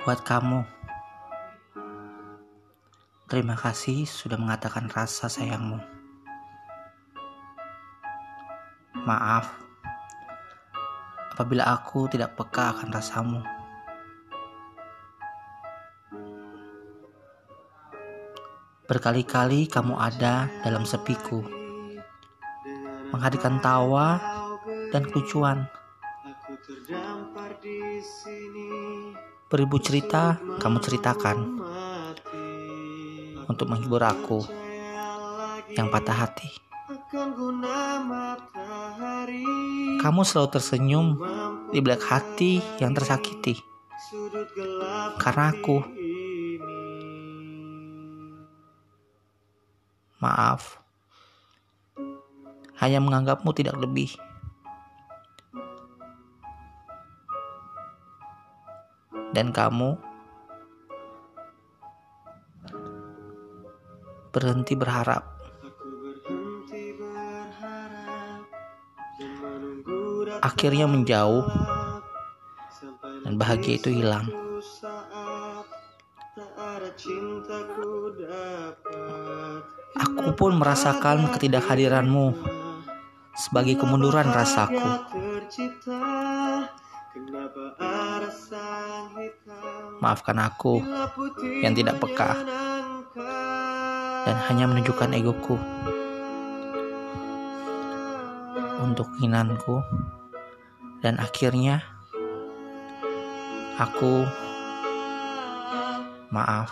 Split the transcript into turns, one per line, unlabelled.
Buat kamu, terima kasih sudah mengatakan rasa sayangmu. Maaf apabila aku tidak peka akan rasamu. Berkali-kali kamu ada dalam sepiku, menghadirkan tawa dan kelucuan. Beribu cerita kamu ceritakan untuk menghibur aku yang patah hati. Kamu selalu tersenyum di belakang hati yang tersakiti. Karena aku maaf hanya menganggapmu tidak lebih. Dan kamu berhenti berharap. Akhirnya menjauh dan bahagia itu hilang. Aku pun merasakan ketidakhadiranmu sebagai kemunduran rasaku. Maafkan aku yang tidak peka dan hanya menunjukkan egoku untuk keinginanku dan akhirnya aku maaf